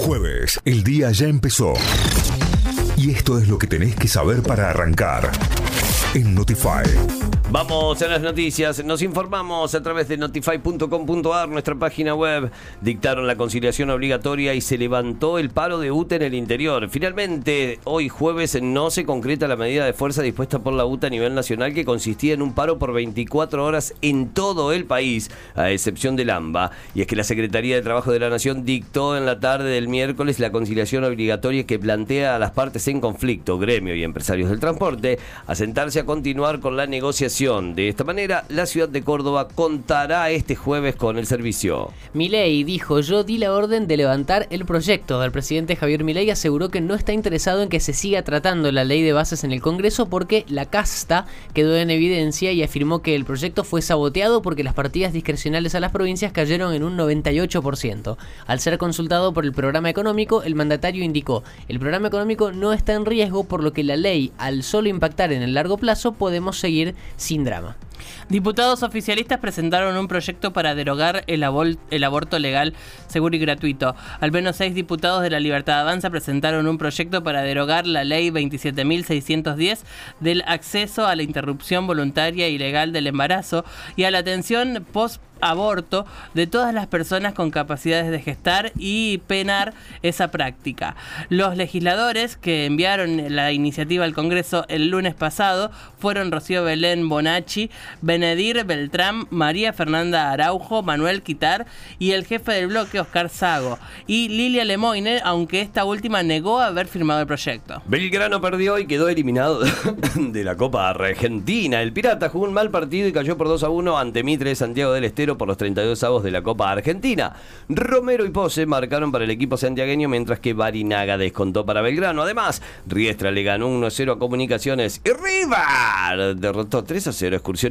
Jueves, el día ya empezó. Y esto es lo que tenés que saber para arrancar en Notify. Vamos a las noticias. Nos informamos a través de notify.com.ar, nuestra página web. Dictaron la conciliación obligatoria y se levantó el paro de UTE en el interior. Finalmente, hoy jueves no se concreta la medida de fuerza dispuesta por la UTE a nivel nacional que consistía en un paro por 24 horas en todo el país, a excepción del AMBA. Y es que la Secretaría de Trabajo de la Nación dictó en la tarde del miércoles la conciliación obligatoria que plantea a las partes en conflicto, gremio y empresarios del transporte, a sentarse a continuar con la negociación de esta manera, la ciudad de Córdoba contará este jueves con el servicio. Milei dijo, yo di la orden de levantar el proyecto. El presidente Javier Milei aseguró que no está interesado en que se siga tratando la ley de bases en el Congreso porque la casta quedó en evidencia y afirmó que el proyecto fue saboteado porque las partidas discrecionales a las provincias cayeron en un 98%. Al ser consultado por el programa económico, el mandatario indicó, el programa económico no está en riesgo por lo que la ley, al solo impactar en el largo plazo, podemos seguir sin drama. Diputados oficialistas presentaron un proyecto para derogar el, aborto legal, seguro y gratuito. Al menos seis diputados de la Libertad Avanza presentaron un proyecto para derogar la ley 27.610 del acceso a la interrupción voluntaria y legal del embarazo y a la atención post aborto de todas las personas con capacidades de gestar y penar esa práctica. Los legisladores que enviaron la iniciativa al Congreso el lunes pasado fueron Rocío Belén Bonacci, Benedir Beltrán, María Fernanda Araujo, Manuel Quitar y el jefe del bloque Oscar Sago y Lilia Lemoine, aunque esta última negó haber firmado el proyecto. Belgrano perdió y quedó eliminado de la Copa Argentina. El Pirata jugó un mal partido y cayó por 2 a 1 ante Mitre Santiago del Estero por los 32 avos de la Copa Argentina. Romero y Pose marcaron para el equipo santiagueño, mientras que Barinaga descontó para Belgrano. Además, Riestra le ganó 1-0 a Comunicaciones y River derrotó 3-0 a